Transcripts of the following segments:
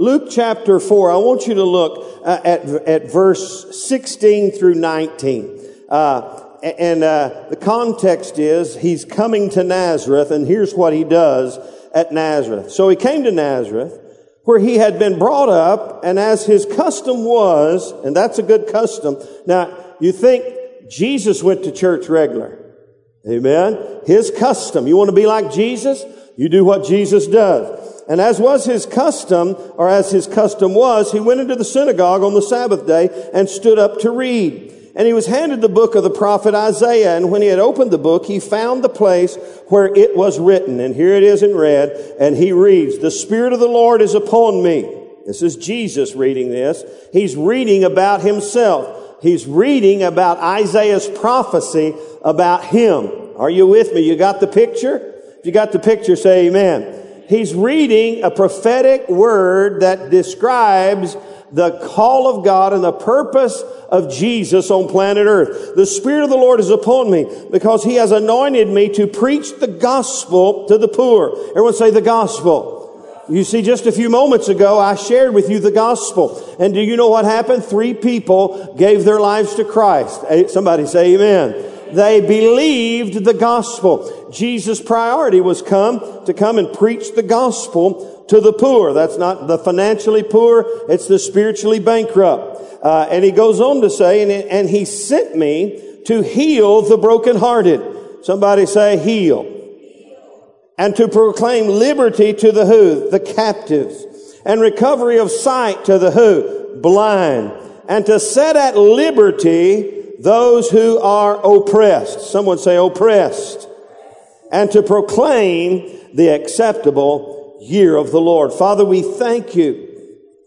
Luke chapter 4, I want you to look uh, at, at verse 16 through 19. Uh, and uh, the context is he's coming to Nazareth, and here's what he does at Nazareth. So he came to Nazareth, where he had been brought up, and as his custom was, and that's a good custom. Now, you think Jesus went to church regular. Amen. His custom. You want to be like Jesus? You do what Jesus does. And as was his custom, or as his custom was, he went into the synagogue on the Sabbath day and stood up to read. And he was handed the book of the prophet Isaiah. And when he had opened the book, he found the place where it was written. And here it is in red. And he reads, The Spirit of the Lord is upon me. This is Jesus reading this. He's reading about himself. He's reading about Isaiah's prophecy about him. Are you with me? You got the picture? If you got the picture, say amen. He's reading a prophetic word that describes the call of God and the purpose of Jesus on planet earth. The Spirit of the Lord is upon me because He has anointed me to preach the gospel to the poor. Everyone say the gospel. You see, just a few moments ago, I shared with you the gospel. And do you know what happened? Three people gave their lives to Christ. Eh, somebody say amen. They believed the gospel. Jesus' priority was come to come and preach the gospel to the poor. That's not the financially poor. It's the spiritually bankrupt. Uh, and he goes on to say, and, and he sent me to heal the brokenhearted. Somebody say heal. And to proclaim liberty to the who? The captives. And recovery of sight to the who? Blind. And to set at liberty those who are oppressed. Someone say oppressed. And to proclaim the acceptable year of the Lord. Father, we thank you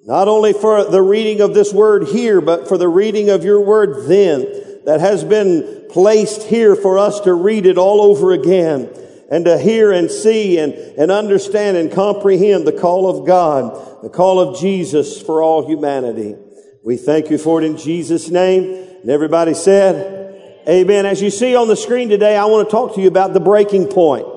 not only for the reading of this word here, but for the reading of your word then that has been placed here for us to read it all over again and to hear and see and, and understand and comprehend the call of God, the call of Jesus for all humanity. We thank you for it in Jesus' name. And everybody said, Amen. As you see on the screen today, I want to talk to you about the breaking point.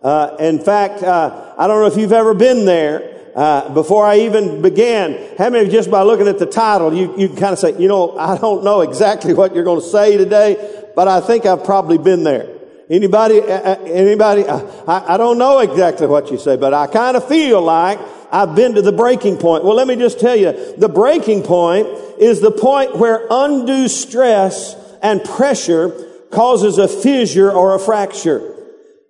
Uh, in fact, uh, I don't know if you've ever been there. Uh, before I even began, how many just by looking at the title, you, you can kind of say, you know, I don't know exactly what you're going to say today, but I think I've probably been there. Anybody, anybody, uh, I, I don't know exactly what you say, but I kind of feel like I've been to the breaking point. Well, let me just tell you, the breaking point is the point where undue stress and pressure causes a fissure or a fracture.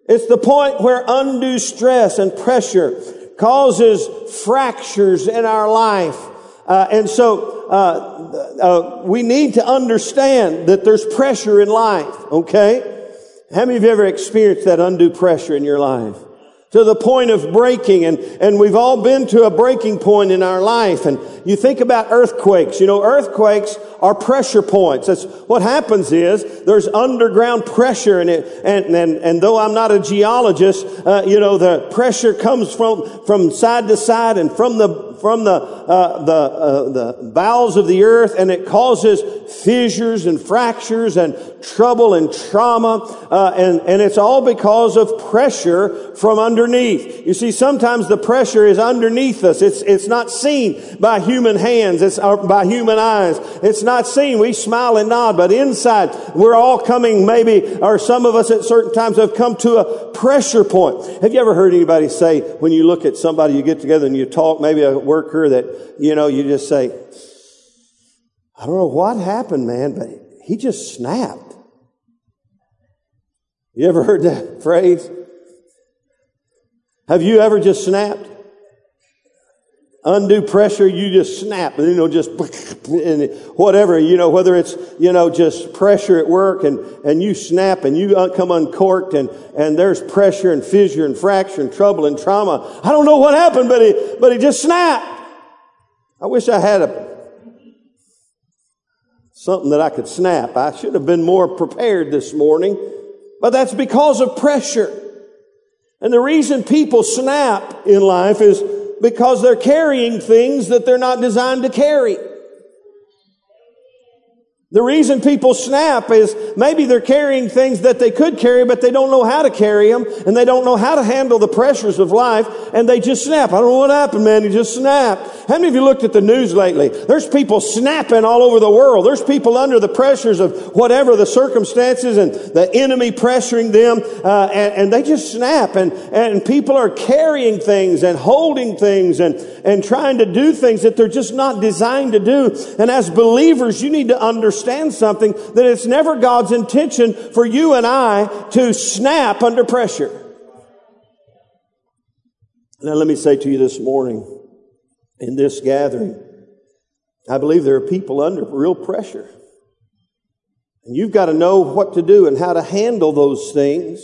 It's the point where undue stress and pressure causes fractures in our life. Uh, and so uh, uh, we need to understand that there's pressure in life, okay? How many of you ever experienced that undue pressure in your life? To the point of breaking and, and we've all been to a breaking point in our life and you think about earthquakes. You know earthquakes are pressure points. That's what happens is there's underground pressure in it and and, and though i'm not a geologist uh, you know the pressure comes from from side to side and from the from the uh, the uh, the bowels of the earth and it causes fissures and fractures and trouble and trauma uh, and and it's all because of pressure from underneath. You see, sometimes the pressure is underneath us. It's, it's not seen by human hands. It's by human eyes. It's not seen. We smile and nod, but inside we're all coming maybe, or some of us at certain times have come to a pressure point. Have you ever heard anybody say, when you look at somebody, you get together and you talk, maybe a worker that, you know, you just say, I don't know what happened, man, but he just snapped. You ever heard that phrase? Have you ever just snapped? Undue pressure, you just snap, you know, just and whatever, you know, whether it's you know just pressure at work, and and you snap, and you come uncorked, and and there's pressure and fissure and fracture and trouble and trauma. I don't know what happened, but he but he just snapped. I wish I had a something that I could snap. I should have been more prepared this morning, but that's because of pressure. And the reason people snap in life is because they're carrying things that they're not designed to carry. The reason people snap is maybe they're carrying things that they could carry, but they don't know how to carry them, and they don't know how to handle the pressures of life, and they just snap. I don't know what happened, man. You just snap. How many of you looked at the news lately? There's people snapping all over the world. There's people under the pressures of whatever the circumstances and the enemy pressuring them, uh, and, and they just snap. And, and people are carrying things and holding things and, and trying to do things that they're just not designed to do. And as believers, you need to understand understand something that it's never God's intention for you and I to snap under pressure. Now, let me say to you this morning in this gathering, I believe there are people under real pressure. And you've got to know what to do and how to handle those things,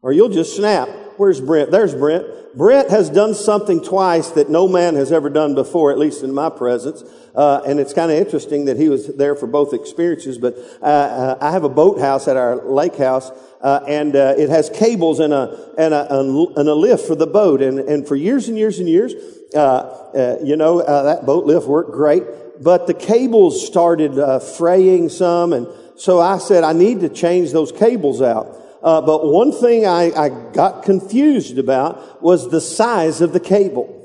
or you'll just snap. Where's Brent? There's Brent. Brent has done something twice that no man has ever done before, at least in my presence. Uh, and it's kind of interesting that he was there for both experiences. But uh, uh, I have a boathouse at our lake house, uh, and uh, it has cables and a and a, and a lift for the boat. And and for years and years and years, uh, you know that boat lift worked great. But the cables started fraying some, and so I said I need to change those cables out. Uh, but one thing I, I got confused about was the size of the cable.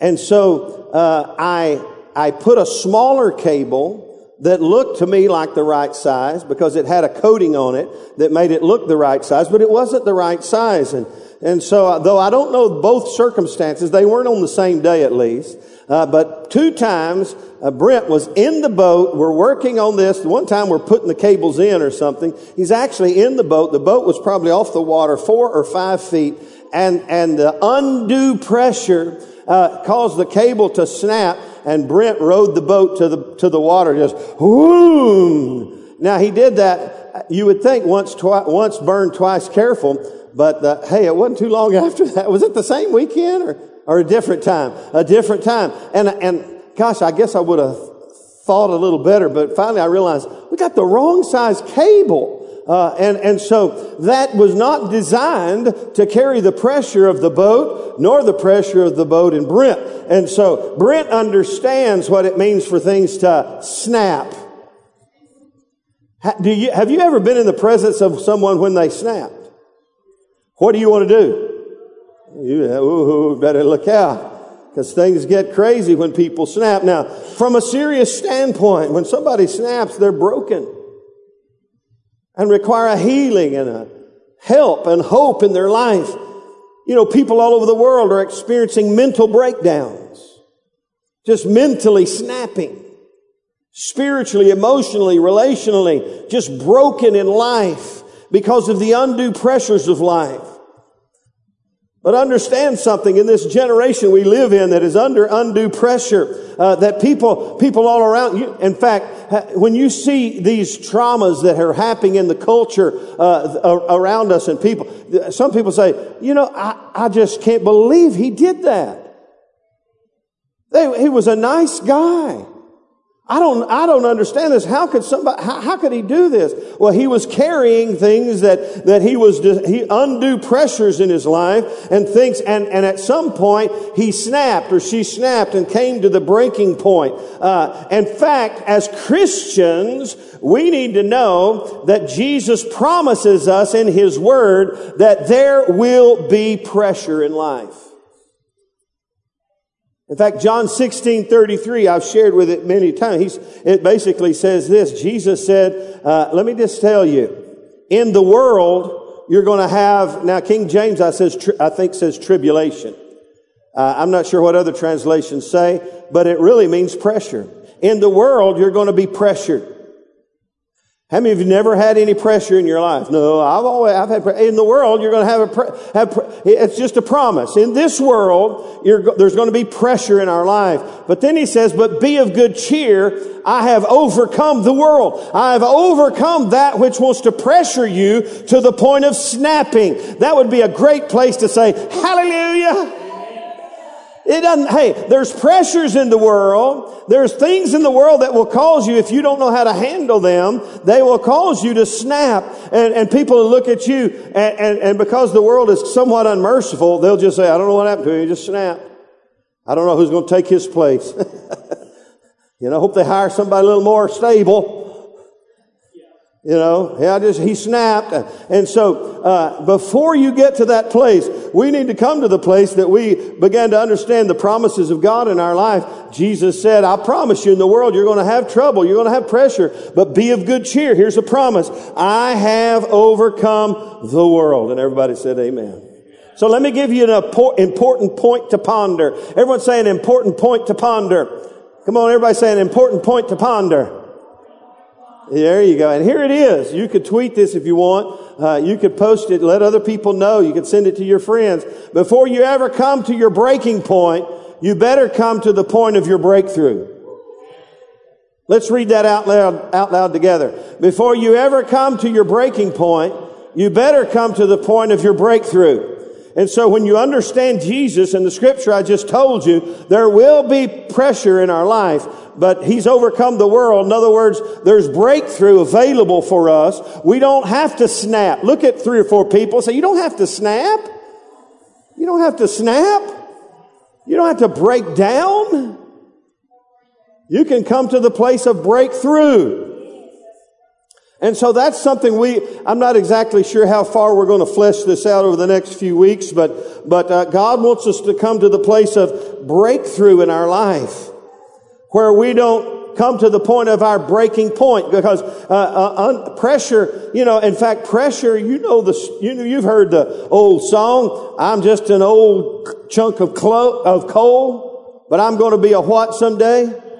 And so uh, I, I put a smaller cable that looked to me like the right size because it had a coating on it that made it look the right size, but it wasn't the right size. And, and so, uh, though I don't know both circumstances, they weren't on the same day at least. Uh, but two times, uh, Brent was in the boat. We're working on this. One time we're putting the cables in or something. He's actually in the boat. The boat was probably off the water four or five feet. And, and the undue pressure, uh, caused the cable to snap and Brent rode the boat to the, to the water just, whoom. Now he did that. You would think once, twi- once burned, twice careful. But, hey, it wasn't too long after that. Was it the same weekend or? or a different time, a different time. And, and gosh, I guess I would have thought a little better, but finally I realized we got the wrong size cable. Uh, and, and so that was not designed to carry the pressure of the boat, nor the pressure of the boat in Brent. And so Brent understands what it means for things to snap. do you, have you ever been in the presence of someone when they snapped? What do you want to do? You ooh, better look out because things get crazy when people snap. Now, from a serious standpoint, when somebody snaps, they're broken and require a healing and a help and hope in their life. You know, people all over the world are experiencing mental breakdowns, just mentally snapping, spiritually, emotionally, relationally, just broken in life because of the undue pressures of life. But understand something in this generation we live in that is under undue pressure, uh, that people, people all around you, in fact, when you see these traumas that are happening in the culture uh, around us and people, some people say, you know, I, I just can't believe he did that. They, he was a nice guy. I don't, I don't understand this. How could somebody, how, how, could he do this? Well, he was carrying things that, that he was, he undue pressures in his life and things, and, and at some point he snapped or she snapped and came to the breaking point. Uh, in fact, as Christians, we need to know that Jesus promises us in his word that there will be pressure in life. In fact, John 16, 33, I've shared with it many times. He's, it basically says this. Jesus said, uh, let me just tell you, in the world, you're going to have, now King James, I says, I think says tribulation. Uh, I'm not sure what other translations say, but it really means pressure. In the world, you're going to be pressured. How many of you never had any pressure in your life? No, I've always, I've had, in the world, you're going to have a, have, it's just a promise. In this world, you're, there's going to be pressure in our life. But then he says, but be of good cheer. I have overcome the world. I have overcome that which wants to pressure you to the point of snapping. That would be a great place to say, hallelujah. It doesn't, hey, there's pressures in the world. There's things in the world that will cause you, if you don't know how to handle them, they will cause you to snap. And, and people will look at you, and, and, and because the world is somewhat unmerciful, they'll just say, I don't know what happened to. He just snapped. I don't know who's going to take his place. you know, hope they hire somebody a little more stable. You know, yeah, just, he snapped. And so, uh, before you get to that place, we need to come to the place that we began to understand the promises of God in our life. Jesus said, I promise you in the world, you're going to have trouble. You're going to have pressure, but be of good cheer. Here's a promise. I have overcome the world. And everybody said amen. So let me give you an important point to ponder. Everyone say an important point to ponder. Come on, everybody say an important point to ponder. There you go. And here it is. You could tweet this if you want. Uh, you could post it, let other people know. You could send it to your friends. Before you ever come to your breaking point, you better come to the point of your breakthrough. Let's read that out loud, out loud together. Before you ever come to your breaking point, you better come to the point of your breakthrough. And so when you understand Jesus and the scripture I just told you, there will be pressure in our life, but He's overcome the world. In other words, there's breakthrough available for us. We don't have to snap. Look at three or four people say, you don't have to snap. You don't have to snap. You don't have to break down. You can come to the place of breakthrough. And so that's something we, I'm not exactly sure how far we're going to flesh this out over the next few weeks, but, but uh, God wants us to come to the place of breakthrough in our life where we don't come to the point of our breaking point because uh, uh, un- pressure, you know, in fact, pressure, you know the, you know, you've heard the old song, I'm just an old chunk of, clo- of coal, but I'm going to be a what someday?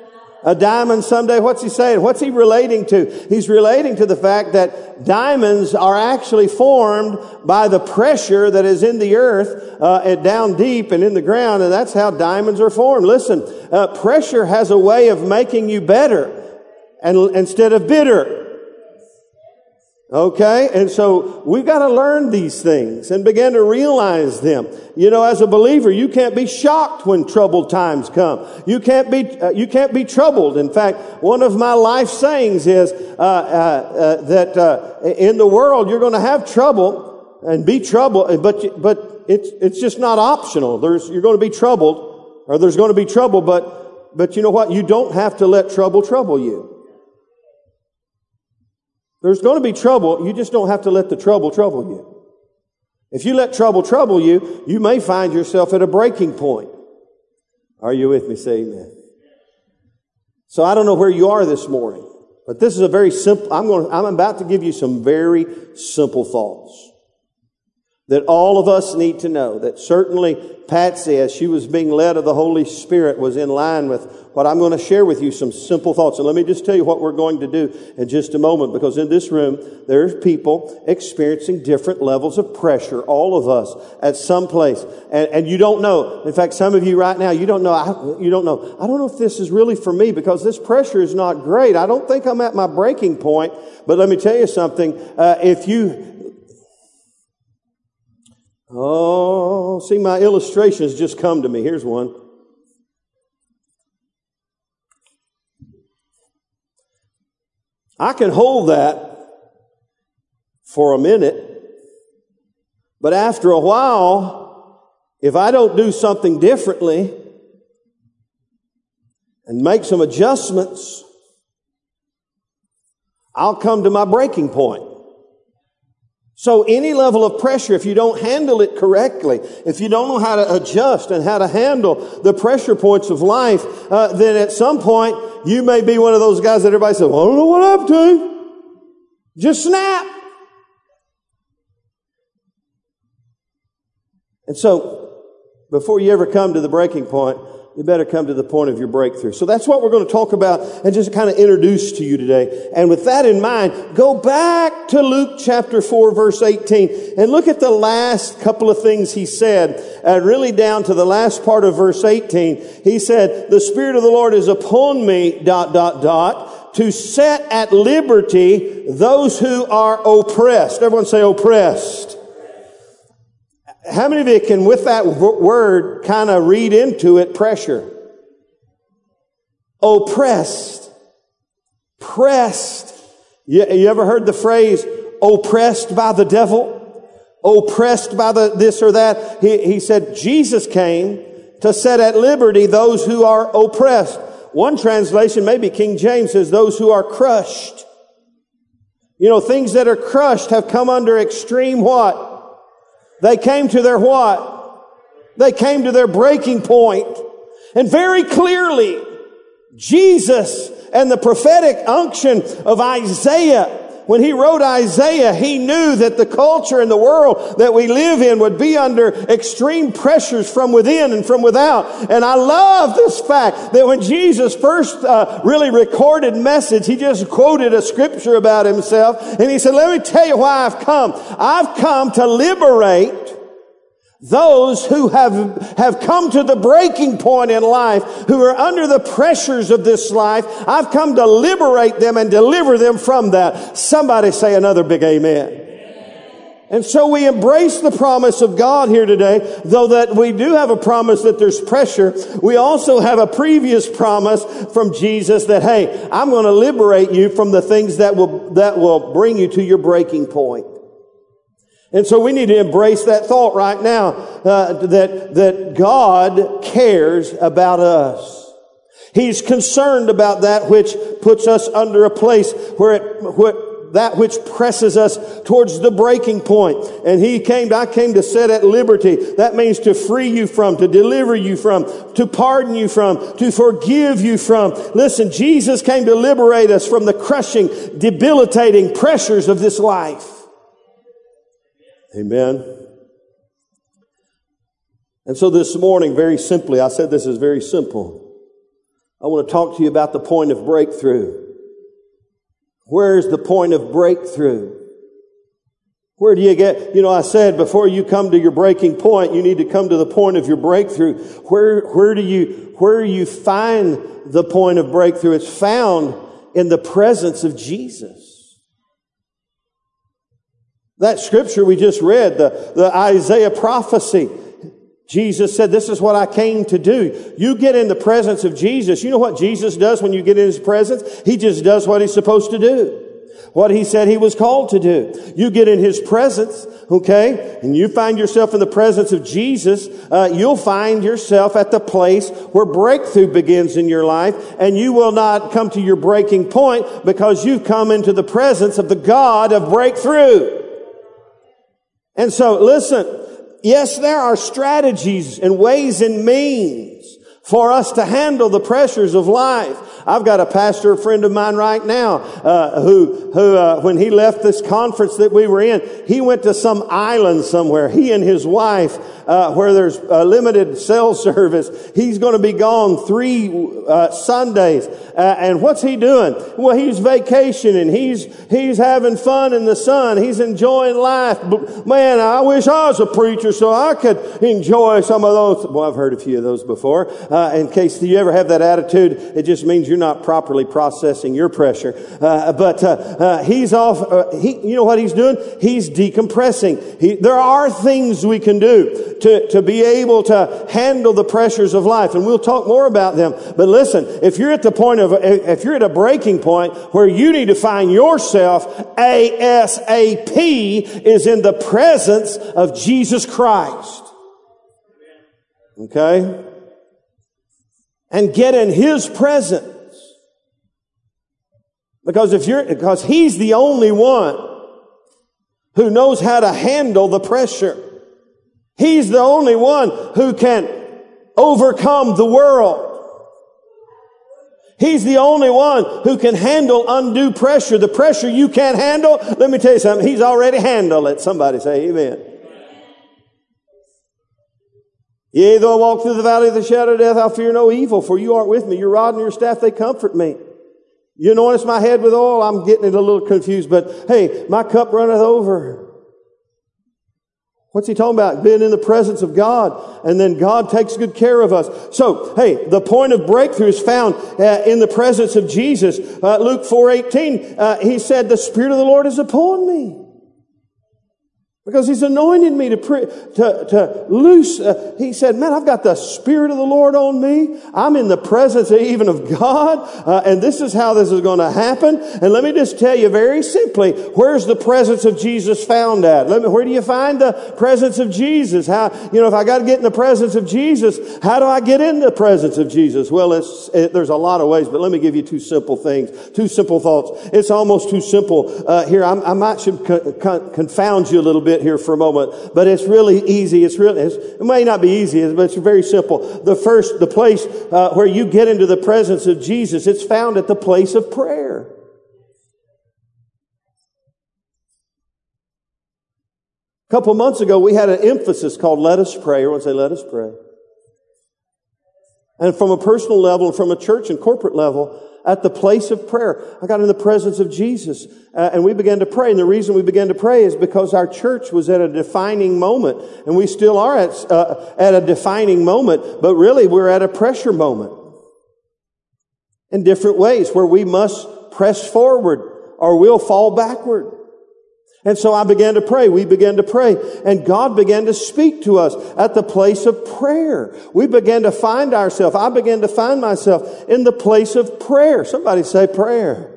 A diamond someday. What's he saying? What's he relating to? He's relating to the fact that diamonds are actually formed by the pressure that is in the earth uh, and down deep and in the ground, and that's how diamonds are formed. Listen, uh, pressure has a way of making you better and instead of bitter. Okay? And so we've got to learn these things and begin to realize them. You know, as a believer, you can't be shocked when troubled times come. You can't be, uh, you can't be troubled. In fact, one of my life sayings is, uh, uh, uh that, uh, in the world you're going to have trouble and be troubled, but, but it's, it's just not optional. There's, you're going to be troubled or there's going to be trouble, but, but you know what? You don't have to let trouble trouble you. There's going to be trouble. You just don't have to let the trouble trouble you. If you let trouble trouble you, you may find yourself at a breaking point. Are you with me? Say amen. So I don't know where you are this morning, but this is a very simple, I'm going, to, I'm about to give you some very simple thoughts that all of us need to know that certainly Patsy, as she was being led of the Holy Spirit, was in line with what I'm going to share with you some simple thoughts. And let me just tell you what we're going to do in just a moment, because in this room, there's people experiencing different levels of pressure, all of us at some place. And, and you don't know. In fact, some of you right now, you don't know, I, you don't know, I don't know if this is really for me because this pressure is not great. I don't think I'm at my breaking point. But let me tell you something. Uh, if you, Oh, see, my illustrations just come to me. Here's one. I can hold that for a minute, but after a while, if I don't do something differently and make some adjustments, I'll come to my breaking point. So any level of pressure, if you don't handle it correctly, if you don't know how to adjust and how to handle the pressure points of life, uh, then at some point you may be one of those guys that everybody says, well, I don't know what I'm doing. Just snap. And so, before you ever come to the breaking point, you better come to the point of your breakthrough. So that's what we're going to talk about and just kind of introduce to you today. And with that in mind, go back to Luke chapter 4 verse 18 and look at the last couple of things he said, and really down to the last part of verse 18. He said, the Spirit of the Lord is upon me, dot, dot, dot, to set at liberty those who are oppressed. Everyone say oppressed. How many of you can, with that word, kind of read into it pressure? Oppressed. Pressed. You, you ever heard the phrase, oppressed by the devil? Oppressed by the this or that? He, he said, Jesus came to set at liberty those who are oppressed. One translation, maybe King James says, those who are crushed. You know, things that are crushed have come under extreme what? They came to their what? They came to their breaking point. And very clearly, Jesus and the prophetic unction of Isaiah when he wrote Isaiah, he knew that the culture and the world that we live in would be under extreme pressures from within and from without. And I love this fact that when Jesus first uh, really recorded message, he just quoted a scripture about himself and he said, let me tell you why I've come. I've come to liberate those who have, have come to the breaking point in life, who are under the pressures of this life, I've come to liberate them and deliver them from that. Somebody say another big amen. And so we embrace the promise of God here today, though that we do have a promise that there's pressure. We also have a previous promise from Jesus that, hey, I'm going to liberate you from the things that will, that will bring you to your breaking point. And so we need to embrace that thought right now uh, that that God cares about us. He's concerned about that which puts us under a place where it what, that which presses us towards the breaking point. And he came, I came to set at liberty. That means to free you from, to deliver you from, to pardon you from, to forgive you from. Listen, Jesus came to liberate us from the crushing, debilitating pressures of this life. Amen. And so this morning, very simply, I said this is very simple. I want to talk to you about the point of breakthrough. Where is the point of breakthrough? Where do you get, you know, I said before you come to your breaking point, you need to come to the point of your breakthrough. Where, where do you, where do you find the point of breakthrough? It's found in the presence of Jesus. That scripture we just read, the, the Isaiah prophecy, Jesus said, this is what I came to do. You get in the presence of Jesus. You know what Jesus does when you get in his presence? He just does what he's supposed to do. What he said he was called to do. You get in his presence, okay, and you find yourself in the presence of Jesus, uh, you'll find yourself at the place where breakthrough begins in your life, and you will not come to your breaking point because you've come into the presence of the God of breakthrough. And so listen, yes, there are strategies and ways and means for us to handle the pressures of life. I've got a pastor friend of mine right now uh, who, who uh, when he left this conference that we were in, he went to some island somewhere. He and his wife, uh, where there's a limited cell service, he's going to be gone three uh, Sundays. Uh, and what's he doing? Well, he's vacationing. He's he's having fun in the sun. He's enjoying life. But man, I wish I was a preacher so I could enjoy some of those. Well, I've heard a few of those before. Uh, in case you ever have that attitude, it just means you're not properly processing your pressure. Uh, but uh, he's off. He, you know what he's doing? He's decompressing. He, there are things we can do to to be able to handle the pressures of life, and we'll talk more about them. But listen, if you're at the point of if you're at a breaking point where you need to find yourself ASAP is in the presence of Jesus Christ. Okay? And get in His presence. Because if you're, because He's the only one who knows how to handle the pressure. He's the only one who can overcome the world. He's the only one who can handle undue pressure. The pressure you can't handle, let me tell you something, He's already handled it. Somebody say amen. Yea, though I walk through the valley of the shadow of death, I'll fear no evil, for you aren't with me. Your rod and your staff, they comfort me. You anoint my head with oil. I'm getting it a little confused, but hey, my cup runneth over. What's he talking about? Being in the presence of God, and then God takes good care of us. So, hey, the point of breakthrough is found uh, in the presence of Jesus. Uh, Luke 4.18, uh, he said, the Spirit of the Lord is upon me. Because he's anointed me to, pre- to, to loose. Uh, he said, man, I've got the Spirit of the Lord on me. I'm in the presence even of God. Uh, and this is how this is going to happen. And let me just tell you very simply, where's the presence of Jesus found at? Let me, where do you find the presence of Jesus? How, you know, if I got to get in the presence of Jesus, how do I get in the presence of Jesus? Well, it's, it, there's a lot of ways, but let me give you two simple things, two simple thoughts. It's almost too simple. Uh, here, I'm, i might should co- co- confound you a little bit bit here for a moment, but it's really easy. It's really, it's, it may not be easy, but it's very simple. The first, the place uh, where you get into the presence of Jesus, it's found at the place of prayer. A couple months ago, we had an emphasis called "Let us pray." Everyone say, "Let us pray." And from a personal level, from a church and corporate level, at the place of prayer. I got in the presence of Jesus uh, and we began to pray. And the reason we began to pray is because our church was at a defining moment and we still are at, uh, at a defining moment, but really we're at a pressure moment in different ways where we must press forward or we'll fall backward. And so I began to pray. We began to pray. And God began to speak to us at the place of prayer. We began to find ourselves. I began to find myself in the place of prayer. Somebody say prayer.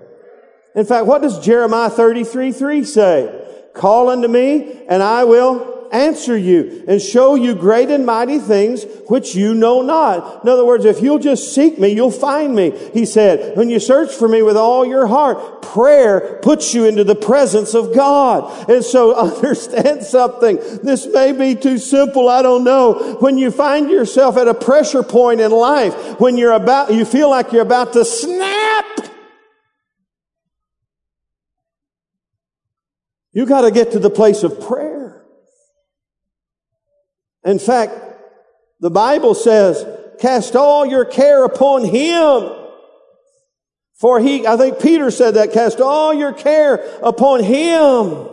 In fact, what does Jeremiah 33, 3 say? Call unto me and I will answer you and show you great and mighty things which you know not. In other words, if you'll just seek me, you'll find me. He said, when you search for me with all your heart, prayer puts you into the presence of God. And so understand something. This may be too simple. I don't know. When you find yourself at a pressure point in life, when you're about, you feel like you're about to snap, you got to get to the place of prayer. In fact, the Bible says, cast all your care upon Him. For He, I think Peter said that, cast all your care upon Him.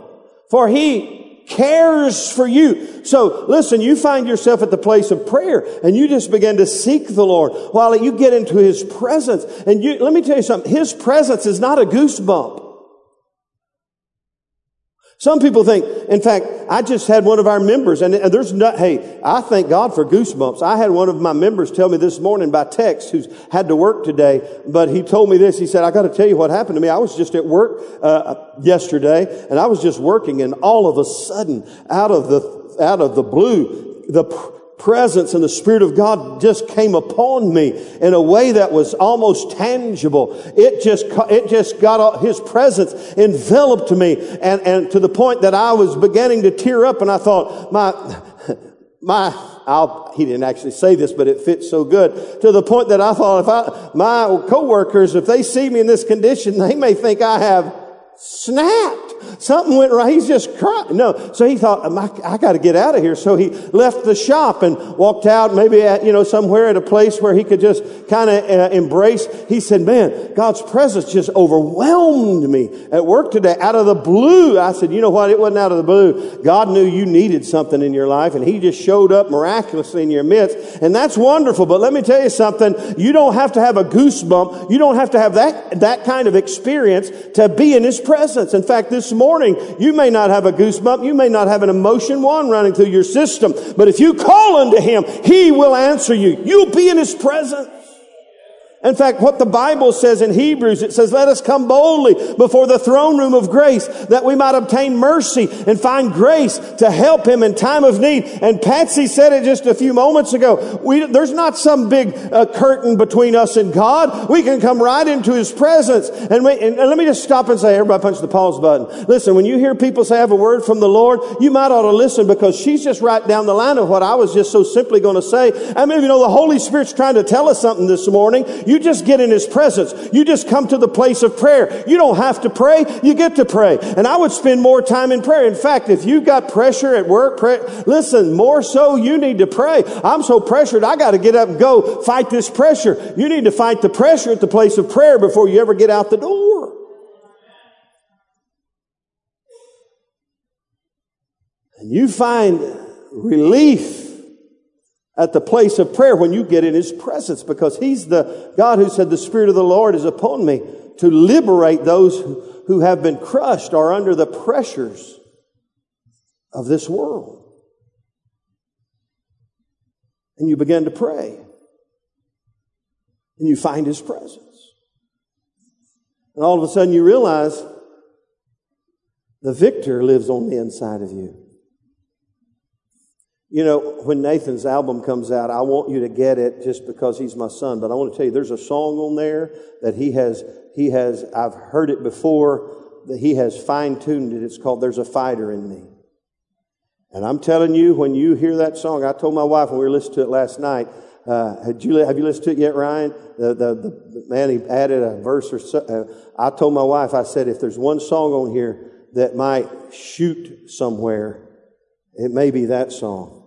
For He cares for you. So listen, you find yourself at the place of prayer and you just begin to seek the Lord while you get into His presence. And you, let me tell you something, His presence is not a goosebump. Some people think, in fact, I just had one of our members, and there's not, hey, I thank God for goosebumps. I had one of my members tell me this morning by text who's had to work today, but he told me this. He said, I got to tell you what happened to me. I was just at work, uh, yesterday, and I was just working, and all of a sudden, out of the, out of the blue, the, presence and the Spirit of God just came upon me in a way that was almost tangible. It just, it just got, His presence enveloped me and, and to the point that I was beginning to tear up and I thought, my, my, I'll, he didn't actually say this, but it fits so good to the point that I thought if I, my coworkers, if they see me in this condition, they may think I have snapped. Something went wrong. He's just crying. No. So he thought, I, I got to get out of here. So he left the shop and walked out maybe at, you know, somewhere at a place where he could just kind of uh, embrace. He said, man, God's presence just overwhelmed me at work today out of the blue. I said, you know what? It wasn't out of the blue. God knew you needed something in your life and he just showed up miraculously in your midst. And that's wonderful. But let me tell you something. You don't have to have a goosebump. You don't have to have that, that kind of experience to be in his presence. In fact, this morning, you may not have a goosebump. You may not have an emotion one running through your system. But if you call unto Him, He will answer you. You'll be in His presence. In fact, what the Bible says in Hebrews, it says, let us come boldly before the throne room of grace that we might obtain mercy and find grace to help him in time of need. And Patsy said it just a few moments ago. We, there's not some big uh, curtain between us and God. We can come right into his presence. And, we, and, and, let me just stop and say, everybody punch the pause button. Listen, when you hear people say, I have a word from the Lord, you might ought to listen because she's just right down the line of what I was just so simply going to say. I mean, you know, the Holy Spirit's trying to tell us something this morning. Just get in His presence. You just come to the place of prayer. You don't have to pray. You get to pray. And I would spend more time in prayer. In fact, if you've got pressure at work, pray, listen, more so you need to pray. I'm so pressured. I got to get up and go fight this pressure. You need to fight the pressure at the place of prayer before you ever get out the door. And you find relief at the place of prayer when you get in His presence because He's the God who said, the Spirit of the Lord is upon me to liberate those who have been crushed or under the pressures of this world. And you begin to pray. And you find His presence. And all of a sudden you realize the victor lives on the inside of you. You know, when Nathan's album comes out, I want you to get it just because he's my son. But I want to tell you, there's a song on there that he has, he has, I've heard it before, that he has fine tuned it. It's called There's a Fighter in Me. And I'm telling you, when you hear that song, I told my wife when we were listening to it last night, uh, had you, have you listened to it yet, Ryan? The, the, the man, he added a verse or so. Uh, I told my wife, I said, if there's one song on here that might shoot somewhere, it may be that song.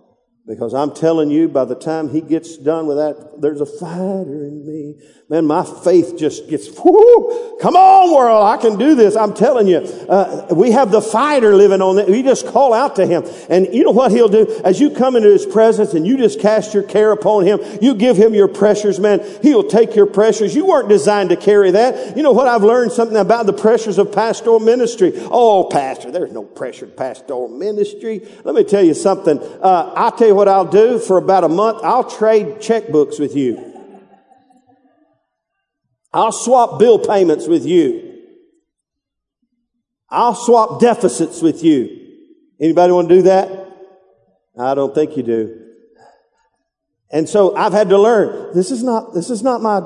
Because I'm telling you, by the time he gets done with that, there's a fighter in me. Man, my faith just gets, whoo, come on world, I can do this. I'm telling you, uh, we have the fighter living on it. We just call out to him. And you know what he'll do? As you come into his presence and you just cast your care upon him, you give him your pressures, man. He'll take your pressures. You weren't designed to carry that. You know what? I've learned something about the pressures of pastoral ministry. Oh, pastor, there's no pressure pastoral ministry. Let me tell you something. Uh, I'll tell you what I'll do for about a month. I'll trade checkbooks with you. I'll swap bill payments with you. I'll swap deficits with you. Anybody want to do that? I don't think you do. And so I've had to learn, this is not, this is not my,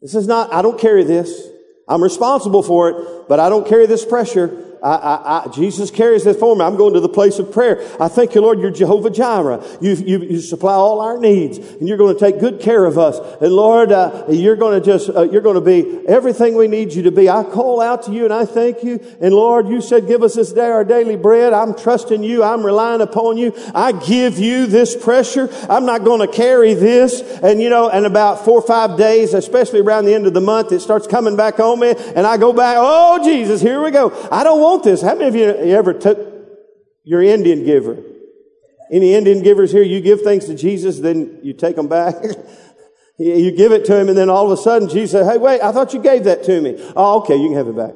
this is not, I don't carry this. I'm responsible for it, but I don't carry this pressure. I, I, I, Jesus carries this for me. I'm going to the place of prayer. I thank you, Lord, you're Jehovah Jireh. You, you, you supply all our needs, and you're going to take good care of us. And Lord, uh, you're going to just, uh, you're going to be everything we need you to be. I call out to you and I thank you. And Lord, you said, give us this day our daily bread. I'm trusting you. I'm relying upon you. I give you this pressure. I'm not going to carry this. And you know, and about four or five days, especially around the end of the month, it starts coming back on me, and I go back. Oh, Jesus, here we go. I don't want want this. How many of you ever took your Indian giver? Any Indian givers here, you give things to Jesus, then you take them back. you give it to him, and then all of a sudden Jesus said, Hey, wait, I thought you gave that to me. Oh, okay, you can have it back.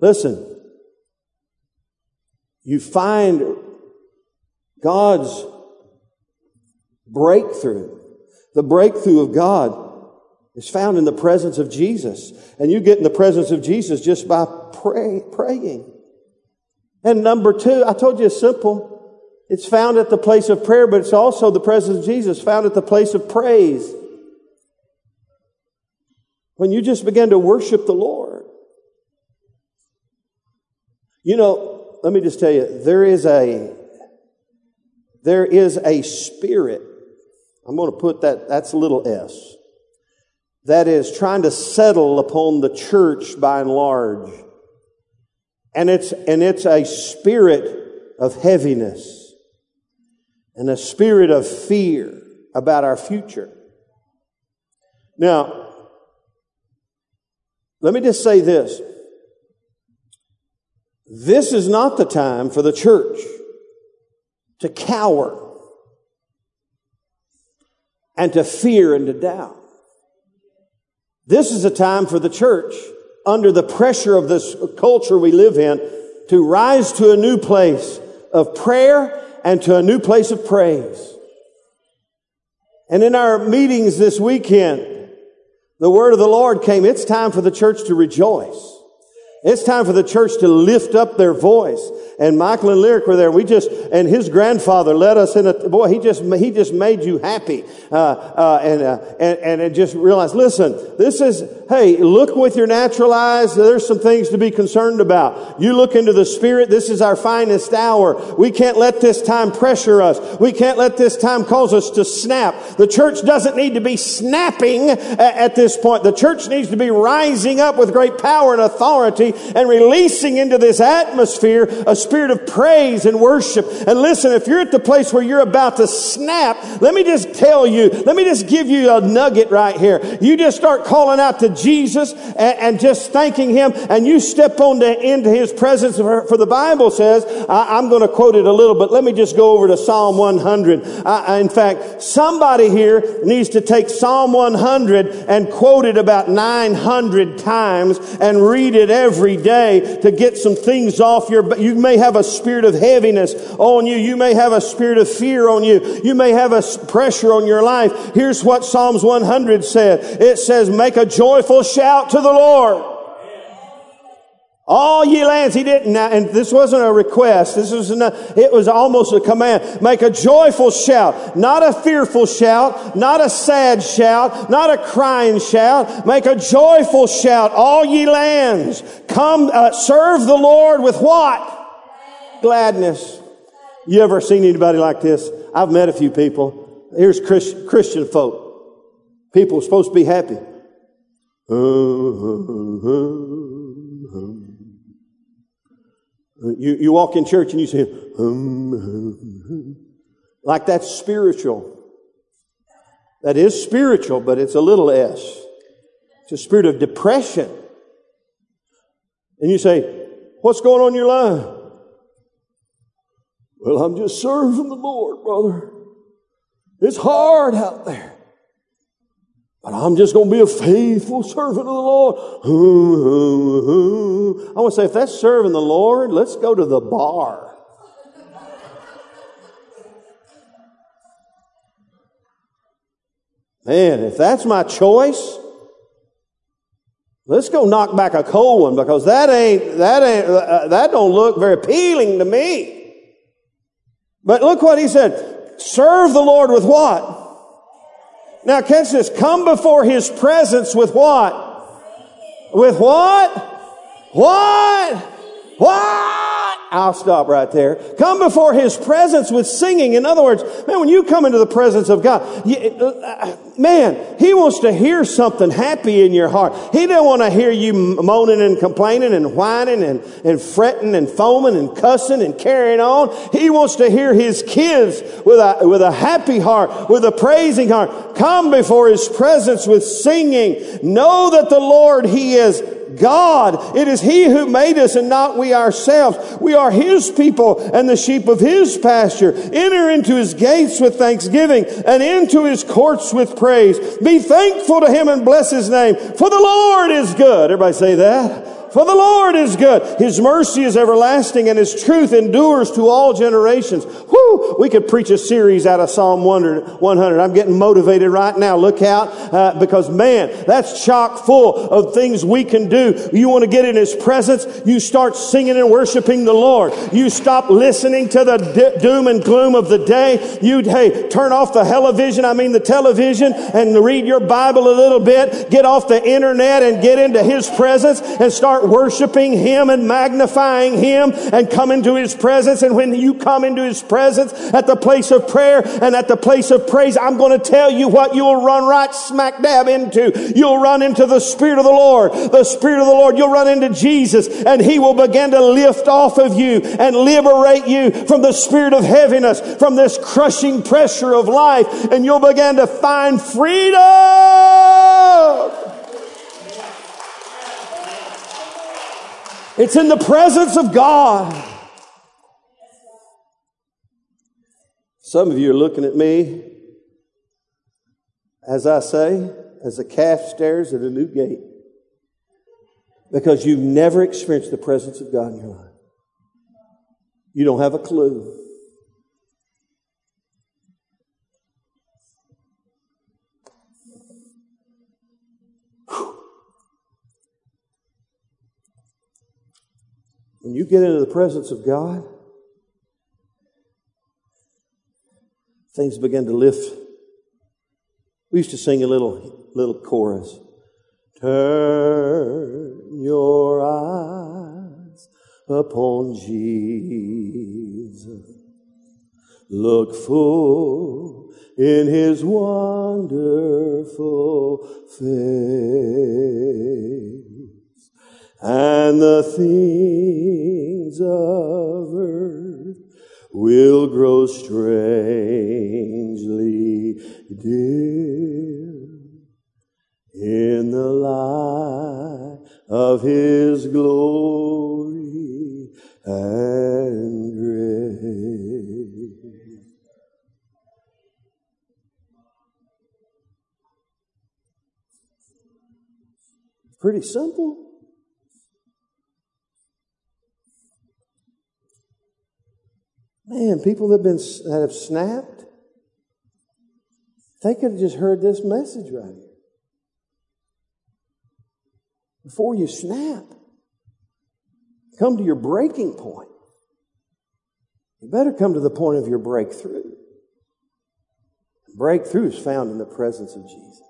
Listen, you find God's breakthrough, the breakthrough of God is found in the presence of Jesus. And you get in the presence of Jesus just by pray, praying. And number two, I told you it's simple. It's found at the place of prayer, but it's also the presence of Jesus found at the place of praise. When you just begin to worship the Lord. You know, let me just tell you, there is a, there is a spirit. I'm going to put that, that's a little S that is trying to settle upon the church by and large. And it's, and it's a spirit of heaviness and a spirit of fear about our future. Now, let me just say this. This is not the time for the church to cower and to fear and to doubt. This is a time for the church, under the pressure of this culture we live in, to rise to a new place of prayer and to a new place of praise. And in our meetings this weekend, the word of the Lord came. It's time for the church to rejoice. It's time for the church to lift up their voice. And Michael and Lyric were there. We just, and his grandfather led us in a, boy, he just, he just made you happy. Uh, uh, and, uh, and, and just realized, listen, this is, hey, look with your natural eyes. There's some things to be concerned about. You look into the spirit. This is our finest hour. We can't let this time pressure us. We can't let this time cause us to snap. The church doesn't need to be snapping at this point. The church needs to be rising up with great power and authority and releasing into this atmosphere a spirit of praise and worship. And listen, if you're at the place where you're about to snap, let me just tell you, let me just give you a nugget right here. You just start calling out to Jesus and, and just thanking Him and you step on to, into His presence. For, for the Bible says, I, am going to quote it a little, but let me just go over to Psalm 100. I, in fact, somebody here needs to take Psalm 100 and quote it about 900 times and read it every every day to get some things off your, you may have a spirit of heaviness on you. You may have a spirit of fear on you. You may have a pressure on your life. Here's what Psalms 100 said. It says, make a joyful shout to the Lord. All ye lands, he didn't, and this wasn't a request. This was, it was almost a command. Make a joyful shout, not a fearful shout, not a sad shout, not a crying shout. Make a joyful shout, all ye lands. Come, uh, serve the Lord with what? Gladness. You ever seen anybody like this? I've met a few people. Here's Christ, Christian folk. People supposed to be happy. Uh, uh, you, you walk in church and you say, hum, hum, hum. like that's spiritual. That is spiritual, but it's a little s. It's a spirit of depression. And you say, What's going on in your life? Well, I'm just serving the Lord, brother. It's hard out there. But I'm just going to be a faithful servant of the Lord. I want to say, if that's serving the Lord, let's go to the bar. Man, if that's my choice, let's go knock back a cold one because that ain't, that ain't, uh, that don't look very appealing to me. But look what he said. Serve the Lord with what? Now catch this. Come before His presence with what? With what? What? What? I'll stop right there. Come before His presence with singing. In other words, man, when you come into the presence of God, you, uh, man, He wants to hear something happy in your heart. He don't want to hear you moaning and complaining and whining and, and fretting and foaming and cussing and carrying on. He wants to hear His kids with a, with a happy heart, with a praising heart. Come before His presence with singing. Know that the Lord, He is God. It is He who made us and not we ourselves. We are His people and the sheep of His pasture. Enter into His gates with thanksgiving and into His courts with praise. Be thankful to Him and bless His name. For the Lord is good. Everybody say that. For the Lord is good. His mercy is everlasting and His truth endures to all generations. Whoo! We could preach a series out of Psalm 100. I'm getting motivated right now. Look out, uh, because man, that's chock full of things we can do. You want to get in His presence? You start singing and worshiping the Lord. You stop listening to the d- doom and gloom of the day. You, hey, turn off the television, I mean the television, and read your Bible a little bit. Get off the internet and get into His presence and start start worshiping Him and magnifying Him and come into His presence. And when you come into His presence at the place of prayer and at the place of praise, I'm going to tell you what you'll run right smack dab into. You'll run into the Spirit of the Lord. The Spirit of the Lord. You'll run into Jesus and He will begin to lift off of you and liberate you from the spirit of heaviness, from this crushing pressure of life. And you'll begin to find freedom. It's in the presence of God. Some of you are looking at me, as I say, as a calf stares at a new gate, because you've never experienced the presence of God in your life. You don't have a clue. When you get into the presence of God, things begin to lift. We used to sing a little, little chorus. Turn your eyes upon Jesus. Look full in his wonderful face and the things of earth will grow strangely dear in the light of his glory and grace. Pretty simple. Man, people that have been that have snapped, they could have just heard this message right here. Before you snap, come to your breaking point. You better come to the point of your breakthrough. Breakthrough is found in the presence of Jesus.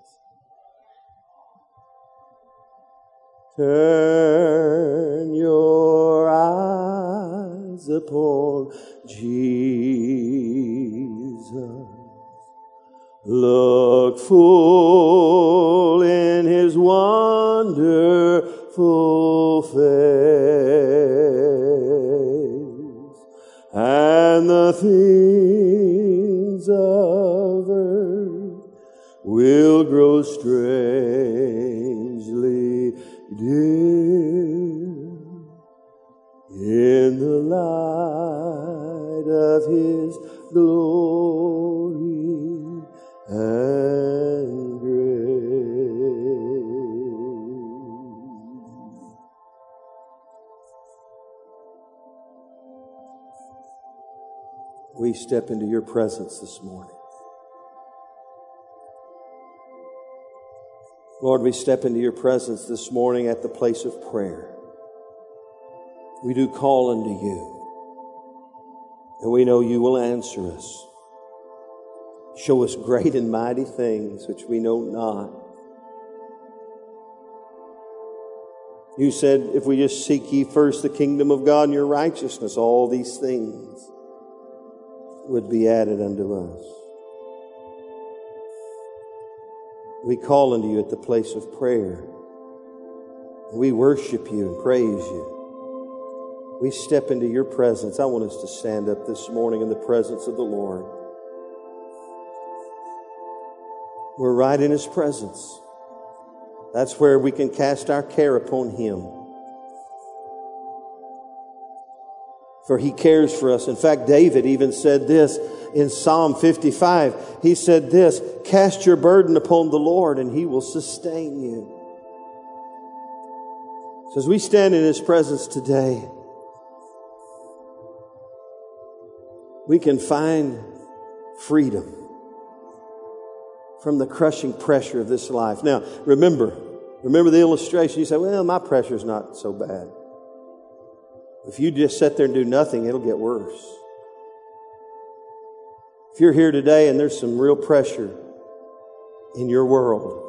Turn upon Jesus. Look full in his wonderful face, and the things of earth will grow strangely dim glory and grace. We step into your presence this morning. Lord, we step into your presence this morning at the place of prayer. We do call unto you, and we know you will answer us. Show us great and mighty things which we know not. You said, if we just seek ye first the kingdom of God and your righteousness, all these things would be added unto us. We call unto you at the place of prayer. We worship you and praise you. We step into your presence. I want us to stand up this morning in the presence of the Lord. We're right in His presence. That's where we can cast our care upon Him. For He cares for us. In fact, David even said this in Psalm 55. He said this, cast your burden upon the Lord and He will sustain you. So as we stand in His presence today, we can find freedom from the crushing pressure of this life. Now, remember, remember the illustration. You say, well, my pressure's not so bad. If you just sit there and do nothing, it'll get worse. If you're here today and there's some real pressure in your world,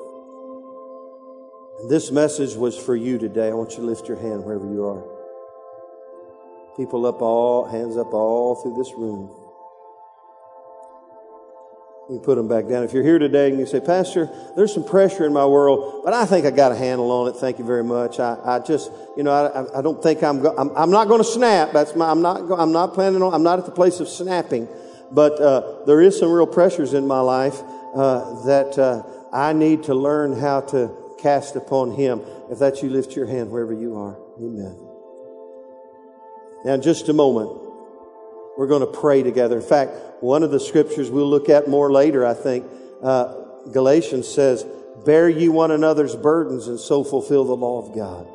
and this message was for you today, I want you to lift your hand wherever you are. People up all, hands up all through this room. You put them back down. If you're here today and you say, Pastor, there's some pressure in my world, but I think I got a handle on it. Thank you very much. I, I just, you know, I, I don't think I'm, go- I'm, I'm not going to snap. That's my, I'm not, go- I'm not planning on, I'm not at the place of snapping, but, uh, there is some real pressures in my life, uh, that, uh, I need to learn how to cast upon Him. If that's you, lift your hand wherever you are. Amen. Now, in just a moment, we're going to pray together. In fact, one of the scriptures we'll look at more later, I think, uh, Galatians says, Bear ye one another's burdens and so fulfill the law of God.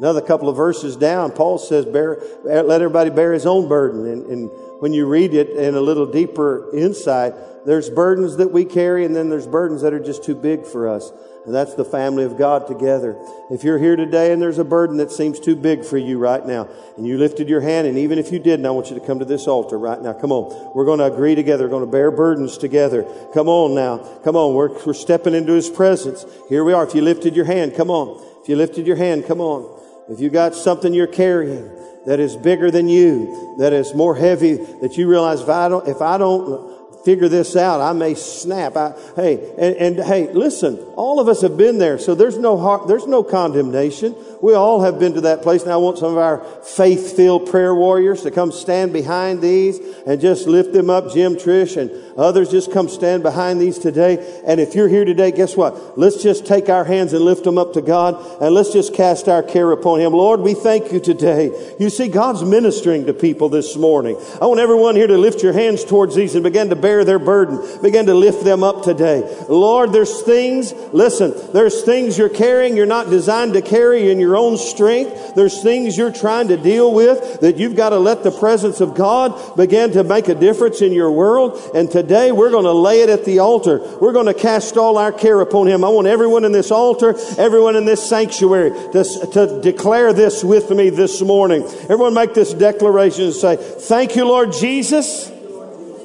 Another couple of verses down, Paul says, bear, let everybody bear his own burden. And, and when you read it in a little deeper insight, there's burdens that we carry and then there's burdens that are just too big for us. And that's the family of God together. If you're here today and there's a burden that seems too big for you right now, and you lifted your hand, and even if you didn't, I want you to come to this altar right now. Come on. We're going to agree together. We're going to bear burdens together. Come on now. Come on. We're, we're stepping into His presence. Here we are. If you lifted your hand, come on. If you lifted your hand, come on. If you got something you're carrying that is bigger than you, that is more heavy, that you realize if I don't, if I don't figure this out. I may snap. I, hey, and, and, hey, listen, all of us have been there. So there's no heart, there's no condemnation. We all have been to that place. Now I want some of our faith-filled prayer warriors to come stand behind these and just lift them up. Jim, Trish, and others just come stand behind these today. And if you're here today, guess what? Let's just take our hands and lift them up to God and let's just cast our care upon Him. Lord, we thank you today. You see, God's ministering to people this morning. I want everyone here to lift your hands towards these and begin to bear their burden. Begin to lift them up today. Lord, there's things, listen, there's things you're carrying you're not designed to carry in your own strength. There's things you're trying to deal with that you've got to let the presence of God begin to make a difference in your world. And today we're going to lay it at the altar. We're going to cast all our care upon Him. I want everyone in this altar, everyone in this sanctuary to, to declare this with me this morning. Everyone make this declaration and say, Thank you, Lord Jesus,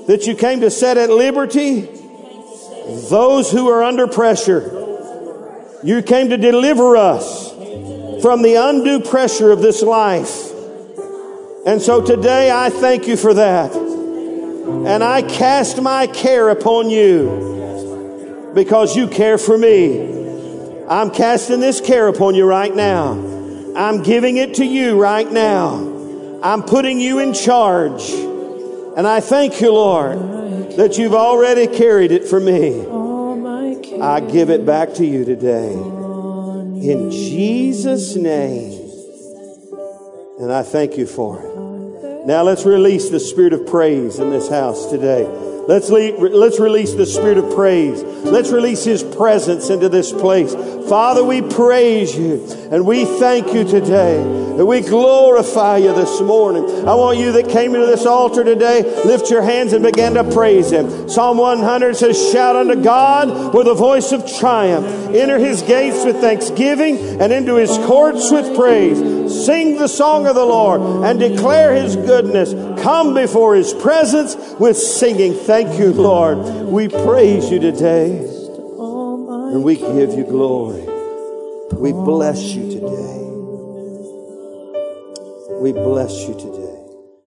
that you came to set at liberty those who are under pressure. You came to deliver us from the undue pressure of this life. And so today I thank you for that. And I cast my care upon you because you care for me. I'm casting this care upon you right now. I'm giving it to you right now. I'm putting you in charge. And I thank you, Lord, that you've already carried it for me. I give it back to you today. In Jesus' name. And I thank you for it. Now let's release the spirit of praise in this house today. Let's, le- let's release the spirit of praise. Let's release His presence into this place. Father, we praise you and we thank you today and we glorify you this morning. I want you that came into this altar today, lift your hands and begin to praise Him. Psalm 100 says, Shout unto God with a voice of triumph. Enter His gates with thanksgiving and into His courts with praise. Sing the song of the Lord and declare His goodness. Come before His presence with singing. Thank you, Lord. We praise you today. And we give you glory. We bless you today. We bless you today.